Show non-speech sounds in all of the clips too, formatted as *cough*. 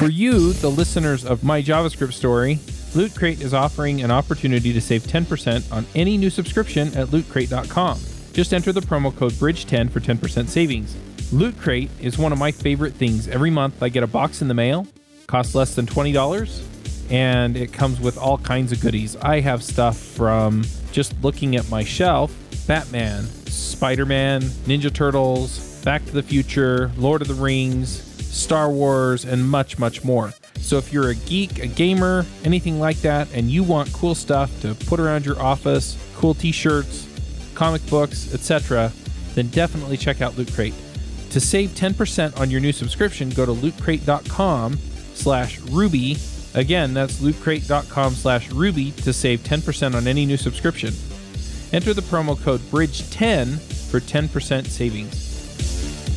For you, the listeners of my JavaScript story, Loot Crate is offering an opportunity to save 10% on any new subscription at lootcrate.com. Just enter the promo code BRIDGE10 for 10% savings. Loot Crate is one of my favorite things. Every month I get a box in the mail, costs less than $20, and it comes with all kinds of goodies. I have stuff from just looking at my shelf Batman, Spider Man, Ninja Turtles, Back to the Future, Lord of the Rings, Star Wars, and much, much more. So if you're a geek, a gamer, anything like that, and you want cool stuff to put around your office, cool t-shirts, comic books, etc., then definitely check out Loot Crate. To save 10% on your new subscription, go to lootcrate.com slash ruby. Again, that's lootcrate.com slash ruby to save 10% on any new subscription. Enter the promo code BRIDGE10 for 10% savings.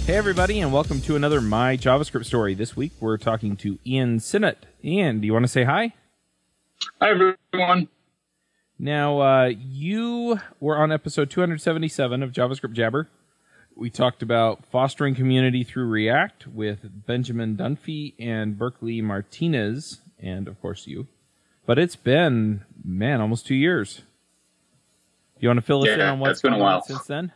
Hey, everybody, and welcome to another My JavaScript story. This week we're talking to Ian Sinnott. Ian, do you want to say hi? Hi, everyone. Now, uh, you were on episode 277 of JavaScript Jabber. We talked about fostering community through React with Benjamin Dunphy and Berkeley Martinez, and of course you. But it's been, man, almost two years. You want to fill us Yeah, in on what's been a going on while. since then?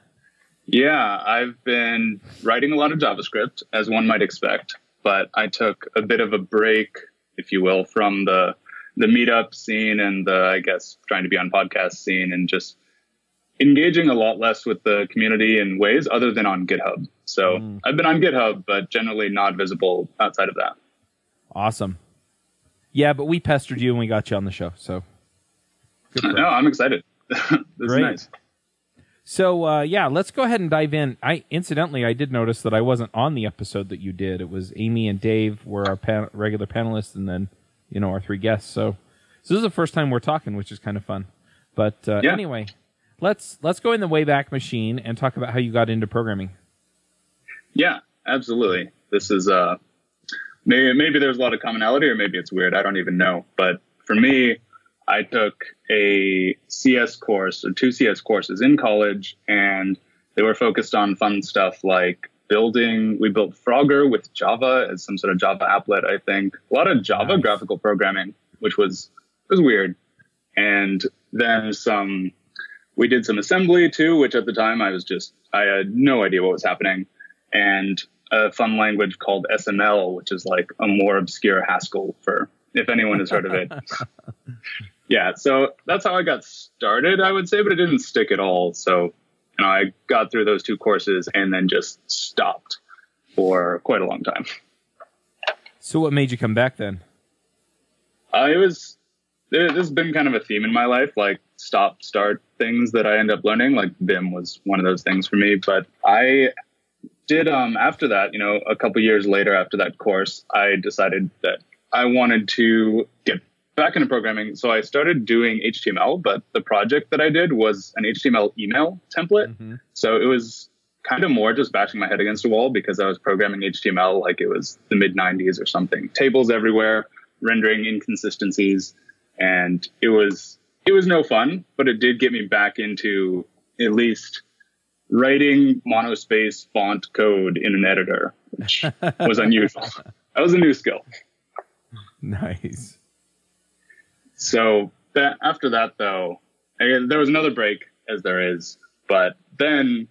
Yeah, I've been writing a lot of JavaScript, as one might expect, but I took a bit of a break, if you will, from the the meetup scene and the, I guess, trying to be on podcast scene and just engaging a lot less with the community in ways other than on GitHub. So Mm. I've been on GitHub, but generally not visible outside of that. Awesome. Yeah, but we pestered you and we got you on the show, so. Good. No, I'm excited. *laughs* this is Great. nice. So uh, yeah, let's go ahead and dive in. I incidentally, I did notice that I wasn't on the episode that you did. It was Amy and Dave were our pan- regular panelists, and then you know our three guests. So, so this is the first time we're talking, which is kind of fun. But uh, Yeah. anyway, let's let's go in the Wayback Machine and talk about how you got into programming. Yeah, absolutely. This is uh maybe maybe there's a lot of commonality or maybe it's weird. I don't even know. But for me, I took a CS course or two CS courses in college and they were focused on fun stuff like building we built Frogger with Java as some sort of Java applet, I think. A lot of Java Nice. graphical programming, which was was weird. And then some we did some assembly too, which at the time I was just I had no idea what was happening and a fun language called SML, which is like a more obscure Haskell for if anyone has heard of it. *laughs* yeah, so that's how I got started, I would say, but it didn't stick at all. So, you know, I got through those two courses and then just stopped for quite a long time. So what made you come back then? Uh, it was this has been kind of a theme in my life, like stop start things that I end up learning. Like Vim was one of those things for me. But I did um after that, you know, a couple years later after that course, I decided that I wanted to get back into programming. So I started doing HTML, but the project that I did was an HTML email template. Mhm. So it was kind of more just bashing my head against a wall because I was programming HTML like it was the mid 90s or something. Tables everywhere, rendering inconsistencies, and it was it was no fun, but it did get me back into at least writing monospace font code in an editor, which *laughs* was unusual. That was a new skill. Nice. So that after that though, there was another break as there is, but then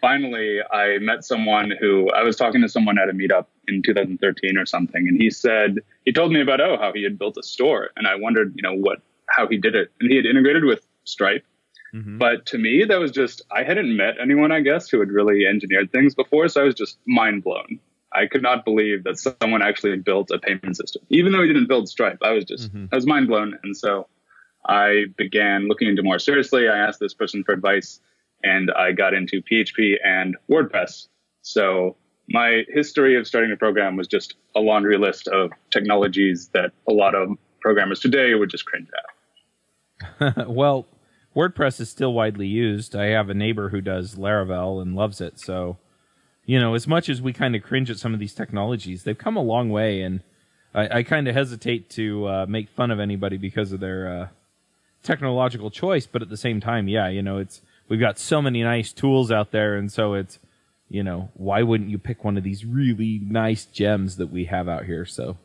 finally I met someone who I was talking to someone at a meetup in 2013 or something, and he said he told me about oh how he had built a store, and I wondered you know what how he did it, and he had integrated with Stripe. Mhm. But to me, that was just, I hadn't met anyone, I guess, who had really engineered things before. So I was just mind blown. I could not believe that someone actually built a payment system. Even though he didn't build Stripe, I was just, Mhm. I was mind blown. And so I began looking into more seriously. I asked this person for advice and I got into PHP and WordPress. So my history of starting a program was just a laundry list of technologies that a lot of programmers today would just cringe at. *laughs* well, WordPress is still widely used. I have a neighbor who does Laravel and loves it. So, you know, as much as we kind of cringe at some of these technologies, they've come a long way. And I, I kind of hesitate to uh, make fun of anybody because of their uh, technological choice. But at the same time, yeah, you know, it's we've got so many nice tools out there, and so it's you know, why wouldn't you pick one of these really nice gems that we have out here? So,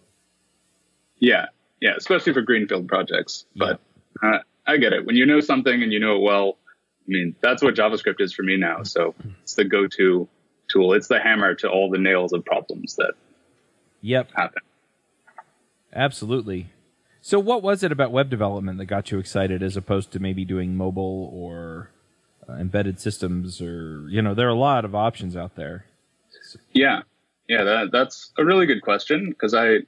Yeah, yeah, especially for greenfield projects. But uh, I get it. When you know something and you know it well, I mean, that's what JavaScript is for me now. So it's the go-to tool. It's the hammer to all the nails of problems that Yep, happen. absolutely. So, what was it about web development that got you excited, as opposed to maybe doing mobile or uh, embedded systems, or you know, there are a lot of options out there. Yeah, yeah, that, that's a really good question because I,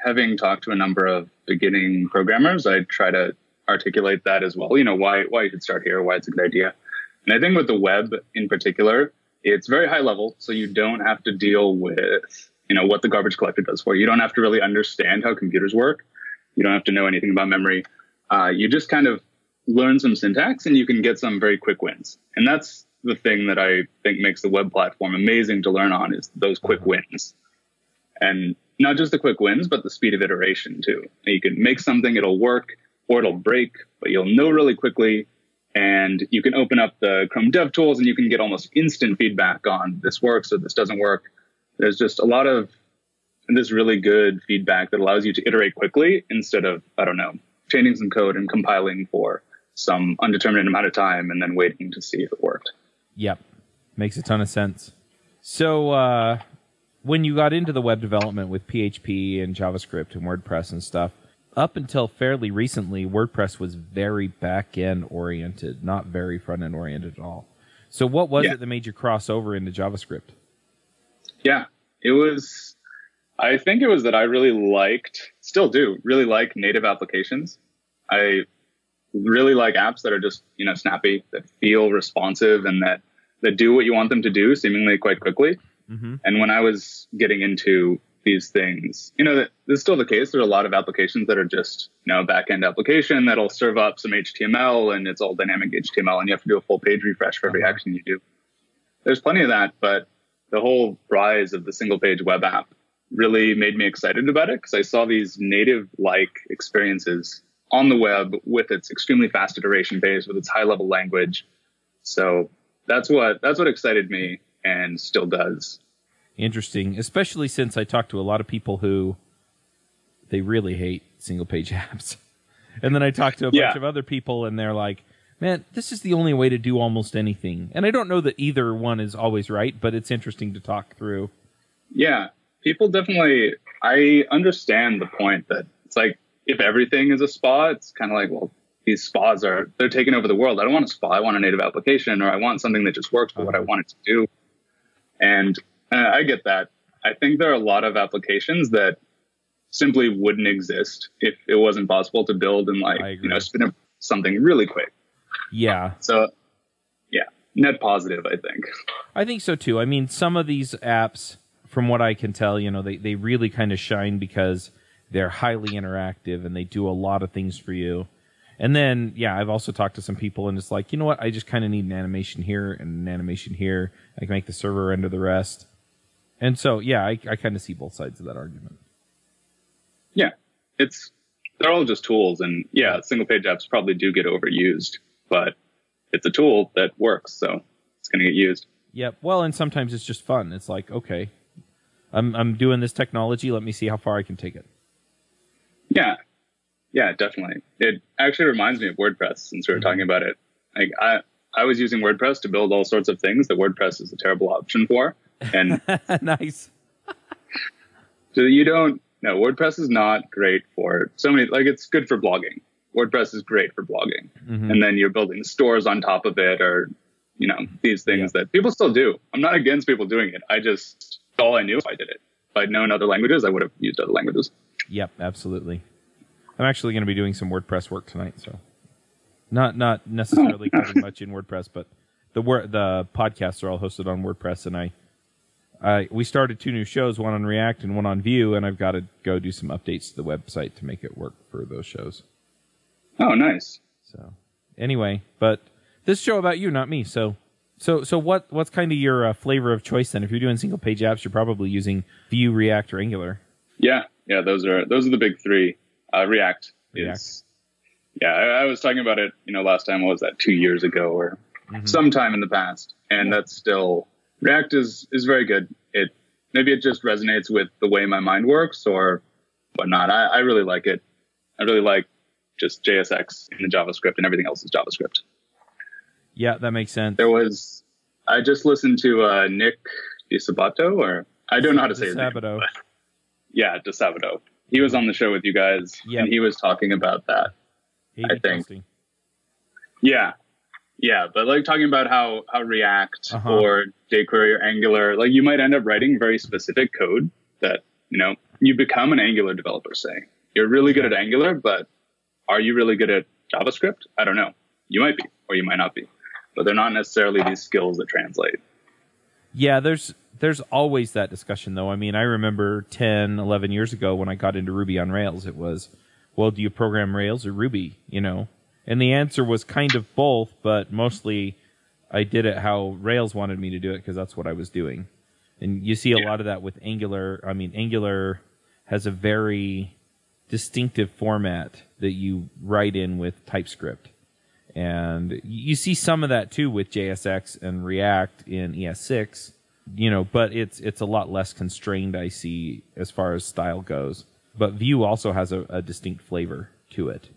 having talked to a number of beginning programmers, I try to articulate that as well. You know, why why you should start here, why it's a good idea. And I think with the web in particular, it's very high level, so you don't have to deal with you know what the garbage collector does for you. You don't have to really understand how computers work. You don't have to know anything about memory. Uh, you just kind of learn some syntax, and you can get some very quick wins. And that's the thing that I think makes the web platform amazing to learn on is those quick wins. And not just the quick wins, but the speed of iteration too. You can make something, it'll work or it'll break, but you'll know really quickly. And you can open up the Chrome Dev Tools and you can get almost instant feedback on this works or this doesn't work. There's just a lot of this really good feedback that allows you to iterate quickly instead of, I don't know, changing some code and compiling for some undetermined amount of time and then waiting to see if it worked. Yep, makes a ton of sense. So, uh, when you got into the web development with PHP and JavaScript and WordPress and stuff, up until fairly recently, WordPress was very back end oriented, not very front end oriented at all. So, what was Yeah. it that made you cross over into JavaScript? Yeah, it was. I think it was that I really liked, still do, really like native applications. I really like apps that are just you know snappy, that feel responsive, and that that do what you want them to do, seemingly quite quickly. Mm-hmm. And when I was getting into these things, you know, that this is still the case. There are a lot of applications that are just, you know, a back end application that'll serve up some HTML and it's all dynamic HTML and you have to do a full page refresh for every Uh-huh. action you do. There's plenty of that, but the whole rise of the single page web app really made me excited about it because I saw these native like experiences on the web with its extremely fast iteration pace, with its high level language. So that's what that's what excited me and still does. Interesting, especially since I talk to a lot of people who they really hate single page *laughs* apps. And then I talk to a Yeah. bunch of other people and they're like, man, this is the only way to do almost anything. And I don't know that either one is always right, but it's interesting to talk through. Yeah, people definitely. I understand the point that it's like if everything is a spa, it's kind of like well, these spas are they're taking over the world. I don't want a spa. I want a native application, or I want something that just works for what I uh-huh. want it to do. And uh, I get that. I think there are a lot of applications that simply wouldn't exist if it wasn't possible to build and like you know spin up something really quick. Yeah, So yeah, net positive. I think. I think so too. I mean, some of these apps, from what I can tell, you know, they, they really kind of shine because they're highly interactive and they do a lot of things for you. And then, yeah, I've also talked to some people and it's like, you know what? I just kind of need an animation here and an animation here. I can make the server render the rest. And so, yeah, I, I kind of see both sides of that argument. Yeah, it's they're all just tools, and yeah, single page apps probably do get overused, but it's a tool that works, so it's going to get used. Yep. Well, and sometimes it's just fun. It's like, okay, I'm, I'm doing this technology. Let me see how far I can take it. Yeah, yeah, definitely. It actually reminds me of WordPress since we were talking about it. Like I, I was using WordPress to build all sorts of things that WordPress is a terrible option for, and *laughs* nice. so you don't. No, WordPress is not great for so many. Like it's good for blogging. WordPress is great for blogging, Mhm. and then you're building stores on top of it, or you know these things that people still do. I'm not against people doing it. I just all I knew if I did it. If I'd known other languages, I would have used other languages. Yep, absolutely. I'm actually going to be doing some WordPress work tonight, so not not necessarily *laughs* covering much in WordPress, but the wor- the podcasts are all hosted on WordPress, and I, I we started two new shows, one on React and one on Vue, and I've got to go do some updates to the website to make it work for those shows. Oh, nice. So anyway, but this show about you, not me. So so so what what's kind of your uh, flavor of choice then? If you're doing single page apps, you're probably using Vue, React, or Angular. Yeah, yeah, those are those are the big three. Uh, React, React. is. Yeah, I, I was talking about it. You know, last time what was that two years ago or Mhm. sometime in the past, and that's still React is is very good. It maybe it just resonates with the way my mind works, or whatnot. I, I really like it. I really like just JSX in the JavaScript and everything else is JavaScript. Yeah, that makes sense. There was, I just listened to uh, Nick Disabato, or I don't know how to say his name. Yeah, DeSabato. He was on the show with you guys, Yep. and he was talking about that. I think. Yeah. Yeah, but like talking about how how React Uh-huh. or jQuery or Angular, like you might end up writing very specific code that, you know, you become an Angular developer, say. You're really good at Angular, but are you really good at JavaScript? I don't know. You might be, or you might not be. But they're not necessarily these skills that translate. Yeah, there's there's always that discussion though. I mean, I remember 10, 11 years ago when I got into Ruby on Rails, it was, well, do you program Rails or Ruby, you know? And the answer was kind of both, but mostly I did it how Rails wanted me to do it because that's what I was doing. And you see a lot of that with Angular. I mean, Angular has a very distinctive format that you write in with TypeScript. And you see some of that too with JSX and React in ES6, you know, but it's it's a lot less constrained I see as far as style goes. But Vue also has a, a distinct flavor to it,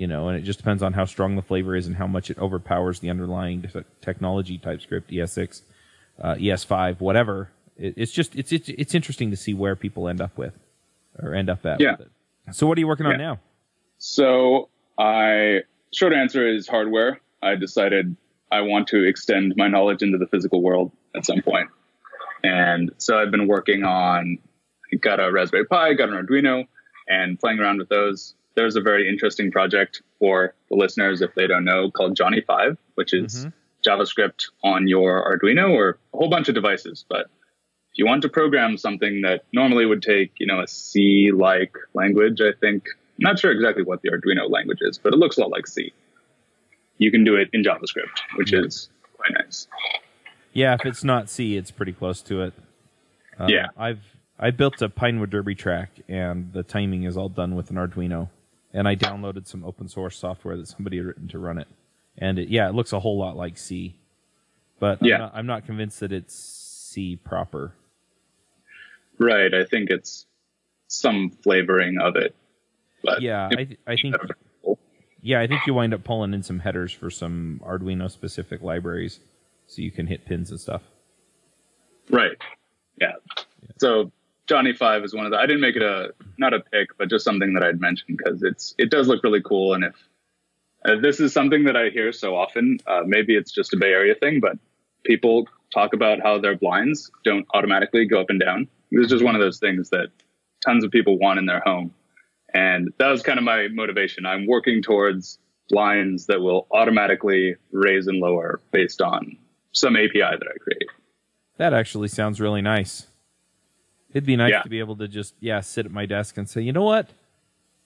you know, and it just depends on how strong the flavor is and how much it overpowers the underlying te- technology, TypeScript, ES6, uh, ES5, whatever. It, it's just it's, it's it's interesting to see where people end up with or end up at Yeah. with it. So what are you working on now? So I short answer is hardware. I decided I want to extend my knowledge into the physical world at some point. And so I've been working on got a Raspberry Pi, got an Arduino, and playing around with those. There's a very interesting project for the listeners if they don't know called Johnny Five, which is Mhm. JavaScript on your Arduino or a whole bunch of devices. But if you want to program something that normally would take, you know, a C-like language, I think, I'm not sure exactly what the Arduino language is, but it looks a lot like C. You can do it in JavaScript, which Yeah. is quite nice. Yeah, if it's not C, it's pretty close to it. Uh, Yeah. I've I built a Pinewood Derby track, and the timing is all done with an Arduino. And I downloaded some open source software that somebody had written to run it. And it, yeah, it looks a whole lot like C, but Yeah. I'm, not, I'm not convinced that it's C proper. Right. I think it's some flavoring of it. But Yeah, I, th- I think yeah, I think you wind up pulling in some headers for some Arduino specific libraries, so you can hit pins and stuff. Right. Yeah. So Johnny Five is one of the. I didn't make it a not a pick, but just something that I'd mention because it's it does look really cool. And if uh, this is something that I hear so often, uh, maybe it's just a Bay Area thing, but people talk about how their blinds don't automatically go up and down. This is just one of those things that tons of people want in their home, and that was kind of my motivation. I'm working towards blinds that will automatically raise and lower based on some API that I create. That actually sounds really nice. It'd be nice Yeah. to be able to just yeah sit at my desk and say, you know what,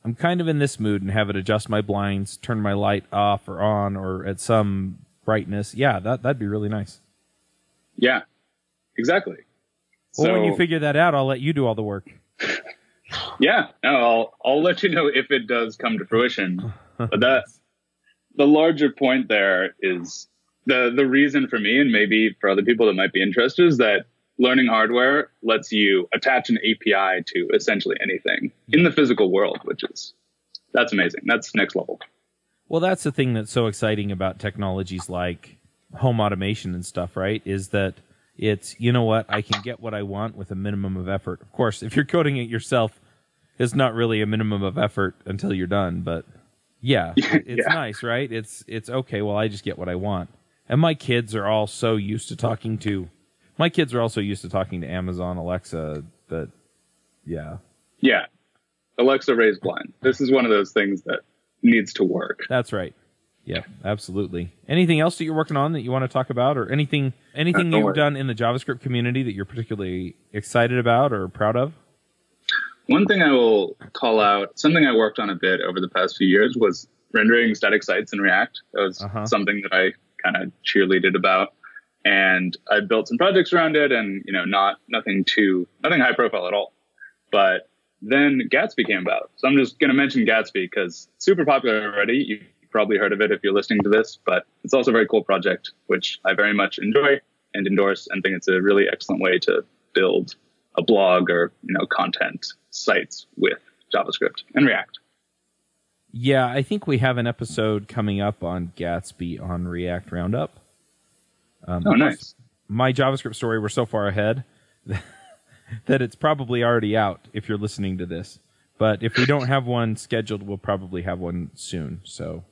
I'm kind of in this mood and have it adjust my blinds, turn my light off or on or at some brightness. Yeah, that that'd be really nice. Yeah, exactly. Well, when you figure that out, I'll let you do all the work. *laughs* Yeah, no, I'll I'll let you know if it does come to fruition. But that *laughs* the larger point there is the the reason for me and maybe for other people that might be interested is that learning hardware lets you attach an API to essentially anything in the physical world, which is that's amazing. That's next level. Well, that's the thing that's so exciting about technologies like home automation and stuff, right? Is that it's, you know what, I can get what I want with a minimum of effort. Of course, if you're coding it yourself, it's not really a minimum of effort until you're done, but yeah, *laughs* it's Yeah. nice, right? It's it's okay, well, I just get what I want. And my kids are all so used to talking to my kids are also used to talking to Amazon Alexa that yeah. Yeah, Alexa raise blind. This is one of those things that needs to work. That's right. Yeah, absolutely. Anything else that you're working on that you want to talk about, or anything anything you've worry. done in the JavaScript community that you're particularly excited about or proud of? One thing I will call out, something I worked on a bit over the past few years was rendering static sites in React. That was Uh-huh. something that I kind of cheerleaded about. And I built some projects around it and, you know, not nothing too nothing high profile at all. But then Gatsby came about. So I'm just gonna mention Gatsby because super popular already. You've probably heard of it if you're listening to this, but it's also a very cool project, which I very much enjoy and endorse and think it's a really excellent way to build a blog or you know content sites with JavaScript and React. Yeah, I think we have an episode coming up on Gatsby on React Roundup. Um, oh, nice. My JavaScript story, we're so far ahead *laughs* that it's probably already out if you're listening to this. But if we don't have one scheduled, we'll probably have one soon. So,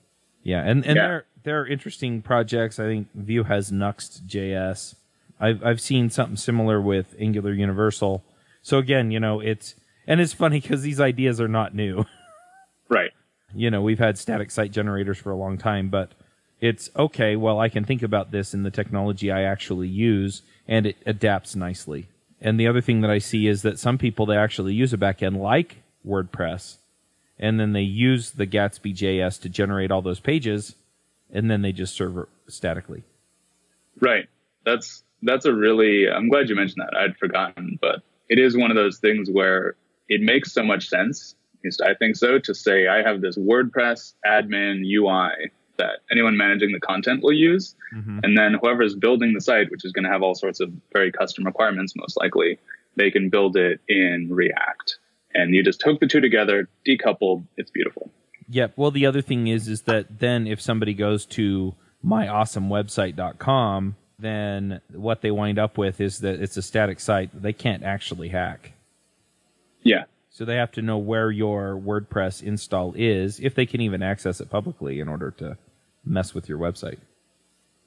yeah, and and yeah. they're they're interesting projects. I think Vue has Nuxt.js. I've I've seen something similar with Angular Universal. So again, you know, it's and it's funny because these ideas are not new. *laughs* right you know, we've had static site generators for a long time, but it's okay. Well, I can think about this in the technology I actually use, and it adapts nicely. And the other thing that I see is that some people they actually use a backend like WordPress, and then they use the Gatsby JS to generate all those pages, and then they just serve statically. Right. That's that's a really. I'm glad you mentioned that. I'd forgotten, but it is one of those things where it makes so much sense least I think so, to say I have this WordPress admin UI that anyone managing the content will use. Mm-hmm. And then whoever's building the site, which is going to have all sorts of very custom requirements, most likely, they can build it in React. And you just hook the two together, decoupled, it's beautiful. Yep. Well, the other thing is, is that then if somebody goes to myawesomewebsite.com, then what they wind up with is that it's a static site they can't actually hack. Yeah. So they have to know where your WordPress install is, if they can even access it publicly in order to mess with your website.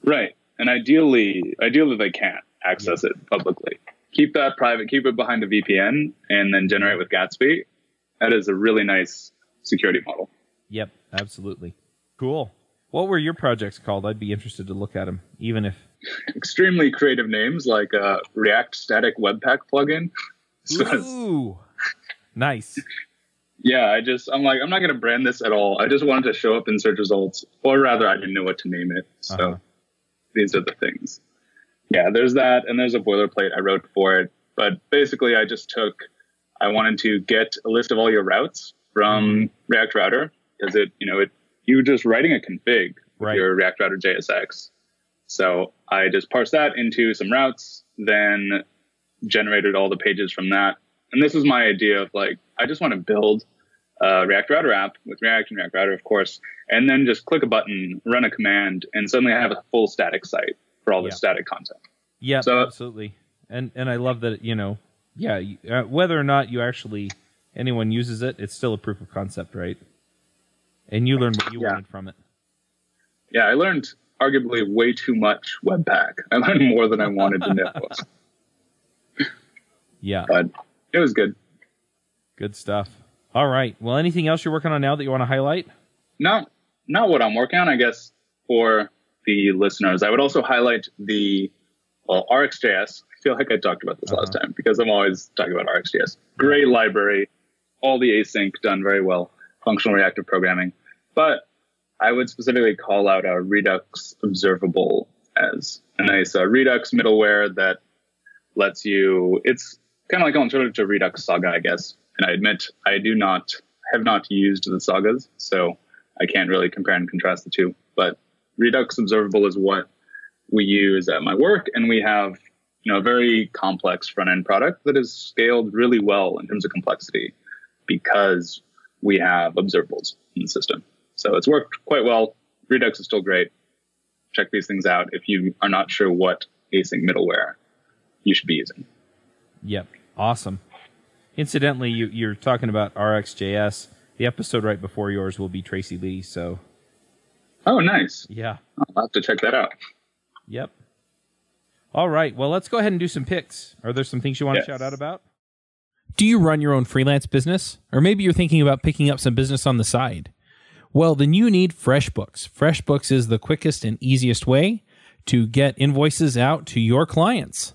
Right. And ideally, ideally they can't access yeah. it publicly. Keep that private, keep it behind a VPN, and then generate with Gatsby. That is a really nice security model. Yep, absolutely. Cool. What were your projects called? I'd be interested to look at them, even if. *laughs* Extremely creative names like uh, React Static Webpack plugin. *laughs* Ooh, Nice. Yeah, I just I'm like I'm not gonna brand this at all. I just wanted to show up in search results, or rather, I didn't know what to name it. So uh-huh. these are the things. Yeah, there's that, and there's a boilerplate I wrote for it. But basically, I just took I wanted to get a list of all your routes from mm-hmm. React Router because it you know it you were just writing a config right. your React Router JSX. So I just parsed that into some routes, then generated all the pages from that and this was my idea of like, I just want to build a React Router app with React and React Router, of course, and then just click a button, run a command, and suddenly I have a full static site for all the static content. Yeah, so, absolutely. And and I love that you know, yeah, uh, whether or not you actually anyone uses it, it's still a proof of concept, right? And you learned what you yeah. wanted from it. Yeah, I learned arguably way too much Webpack. I learned more than I wanted to know. *laughs* yeah. But it was good. Good stuff. All right. Well, anything else you're working on now that you want to highlight? No, not what I'm working on. I guess for the listeners, I would also highlight the well, RxJS. I feel like I talked about this uh-huh. last time because I'm always talking about RxJS. Great library, all the async done very well, functional reactive programming. But I would specifically call out a Redux observable as a nice uh, Redux middleware that lets you. It's kind of like alternative to Redux Saga, I guess. And I admit I do not have not used the sagas, so I can't really compare and contrast the two. But Redux Observable is what we use at my work, and we have you know a very complex front end product that is scaled really well in terms of complexity because we have observables in the system. So it's worked quite well. Redux is still great. Check these things out if you are not sure what async middleware you should be using. Yep. Awesome. Incidentally, you, you're talking about RxJS. The episode right before yours will be Tracy Lee. So. Oh, nice. Yeah. I'll have to check that out. Yep. All right. Well, let's go ahead and do some picks. Are there some things you want yes. to shout out about? Do you run your own freelance business? Or maybe you're thinking about picking up some business on the side? Well, then you need FreshBooks. FreshBooks is the quickest and easiest way to get invoices out to your clients.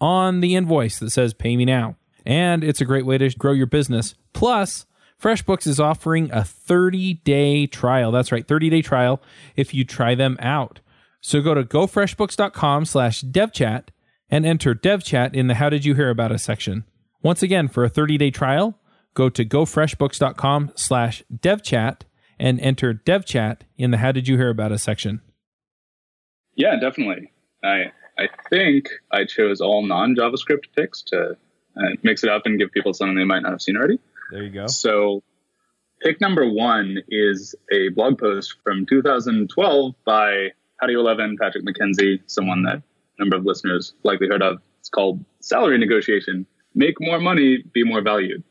on the invoice that says pay me now. And it's a great way to grow your business. Plus, FreshBooks is offering a 30 day trial. That's right, 30 day trial if you try them out. So go to gofreshbooks.com slash devchat and enter devchat in the How Did You Hear About Us section. Once again, for a 30 day trial, go to gofreshbooks.com slash devchat and enter devchat in the How Did You Hear About Us section. Yeah, definitely. I I think I chose all non JavaScript picks to uh, mix it up and give people something they might not have seen already. There you go. So, pick number one is a blog post from 2012 by Patio 11, Patrick McKenzie, someone that a number of listeners likely heard of. It's called Salary Negotiation Make More Money, Be More Valued.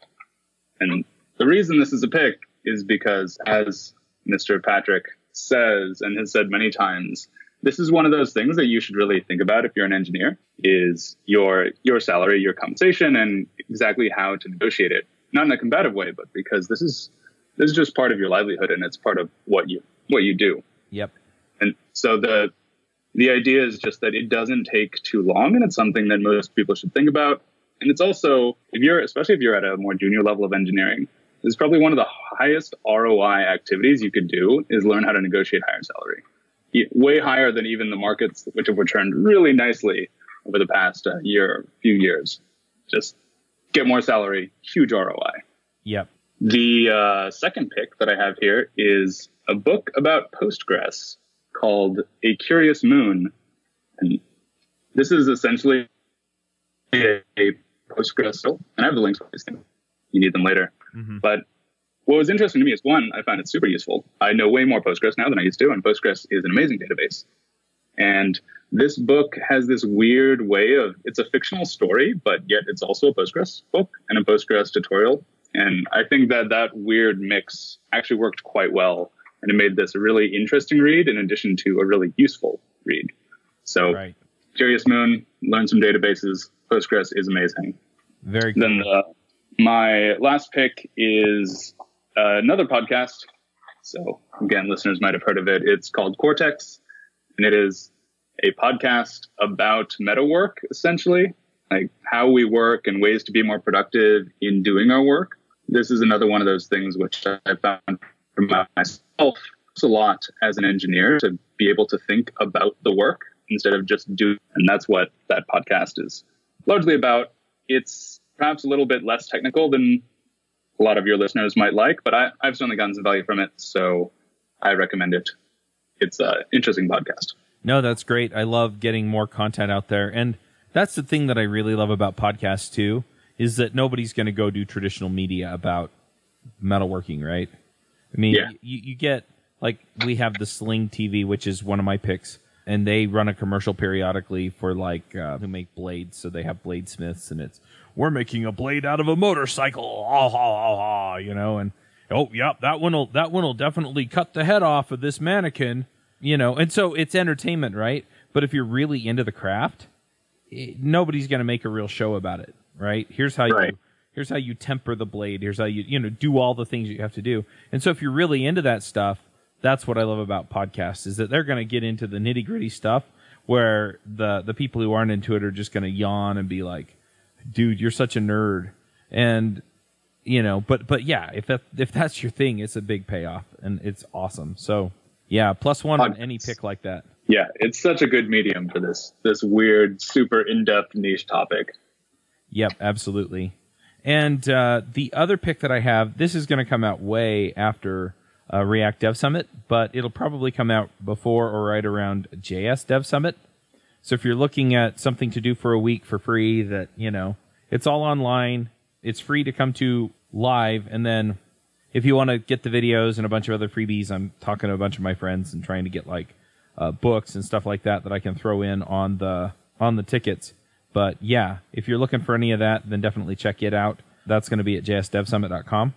And the reason this is a pick is because, as Mr. Patrick says and has said many times, this is one of those things that you should really think about if you're an engineer is your your salary, your compensation, and exactly how to negotiate it. Not in a combative way, but because this is this is just part of your livelihood and it's part of what you what you do. Yep. And so the the idea is just that it doesn't take too long and it's something that most people should think about. And it's also if you're especially if you're at a more junior level of engineering, is probably one of the highest ROI activities you could do is learn how to negotiate higher salary way higher than even the markets, which have returned really nicely over the past uh, year, few years. Just get more salary, huge ROI. Yep. The uh, second pick that I have here is a book about Postgres called A Curious Moon. And this is essentially a, Postgres, and I have the links for these things. You need them later. Mm-hmm. But what was interesting to me is one, I found it super useful. I know way more Postgres now than I used to, and Postgres is an amazing database. And this book has this weird way of it's a fictional story, but yet it's also a Postgres book and a Postgres tutorial. And I think that that weird mix actually worked quite well, and it made this a really interesting read in addition to a really useful read. So, right. Curious Moon, learn some databases. Postgres is amazing. Very cool. Then uh, my last pick is uh, another podcast. So again, listeners might have heard of it. It's called Cortex, and it is a podcast about meta work, essentially, like how we work and ways to be more productive in doing our work. This is another one of those things which I found for myself a lot as an engineer to be able to think about the work instead of just do. And that's what that podcast is largely about. It's perhaps a little bit less technical than a lot of your listeners might like, but I, I've certainly gotten some value from it. So I recommend it. It's an interesting podcast. No, that's great. I love getting more content out there. And that's the thing that I really love about podcasts too, is that nobody's going to go do traditional media about metalworking, right? I mean, yeah. you, you get like we have the Sling TV, which is one of my picks, and they run a commercial periodically for like uh, who make blades, so they have bladesmiths, and it's we're making a blade out of a motorcycle, ah, ha, ha, ha, you know, and oh, yep, that one will that one will definitely cut the head off of this mannequin, you know, and so it's entertainment, right? But if you're really into the craft, it, nobody's going to make a real show about it, right? Here's how right. you here's how you temper the blade. Here's how you you know do all the things you have to do. And so if you're really into that stuff, that's what I love about podcasts is that they're going to get into the nitty gritty stuff where the the people who aren't into it are just going to yawn and be like, dude, you're such a nerd. And you know, but but yeah, if that if that's your thing, it's a big payoff and it's awesome. So yeah, plus one on any pick like that. Yeah, it's such a good medium for this this weird, super in depth niche topic. Yep, absolutely. And uh, the other pick that I have, this is going to come out way after uh, React Dev Summit, but it'll probably come out before or right around JS Dev Summit. So if you're looking at something to do for a week for free, that you know it's all online, it's free to come to live, and then if you want to get the videos and a bunch of other freebies, I'm talking to a bunch of my friends and trying to get like uh, books and stuff like that that I can throw in on the on the tickets. But yeah, if you're looking for any of that, then definitely check it out. That's going to be at jsdevsummit.com.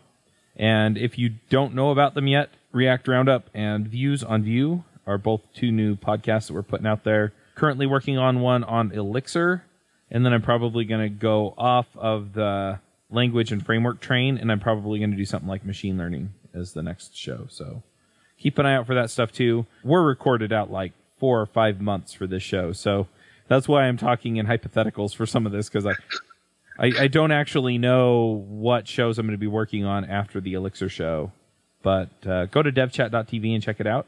And if you don't know about them yet, React Roundup and Views on Vue are both two new podcasts that we're putting out there currently working on one on Elixir, and then I'm probably going to go off of the language and framework train, and I'm probably going to do something like machine learning as the next show. So keep an eye out for that stuff too. We're recorded out like four or five months for this show, so that's why I'm talking in hypotheticals for some of this because I. I, I don't actually know what shows I'm going to be working on after the Elixir show, but uh, go to devchat.tv and check it out,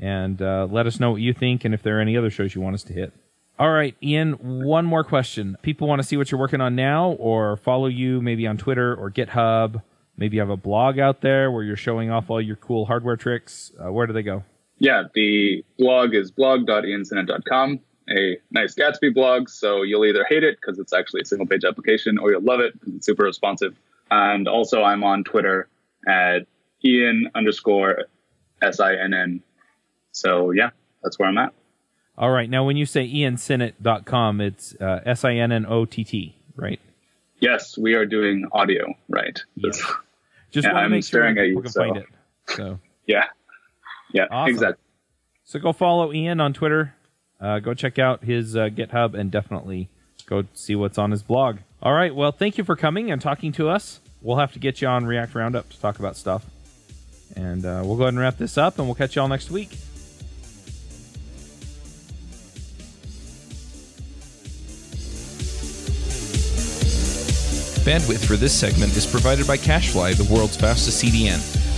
and uh, let us know what you think and if there are any other shows you want us to hit. All right, Ian, one more question. People want to see what you're working on now or follow you maybe on Twitter or GitHub. Maybe you have a blog out there where you're showing off all your cool hardware tricks. Uh, where do they go? Yeah, the blog is blog.iansinnott.com, a nice Gatsby blog. So you'll either hate it because it's actually a single page application or you'll love it because it's super responsive. And also, I'm on Twitter at Ian underscore S I N N. So yeah, that's where I'm at. All right. Now, when you say iansinnott.com, it's uh, S I N N O T T, right? Yes, we are doing audio, right? Yes. Just want to make sure people you, can so. find it. So *laughs* yeah, yeah, awesome. exactly. So go follow Ian on Twitter. Uh, go check out his uh, GitHub and definitely go see what's on his blog. All right. Well, thank you for coming and talking to us. We'll have to get you on React Roundup to talk about stuff. And uh, we'll go ahead and wrap this up, and we'll catch you all next week. Bandwidth for this segment is provided by CacheFly, the world's fastest CDN.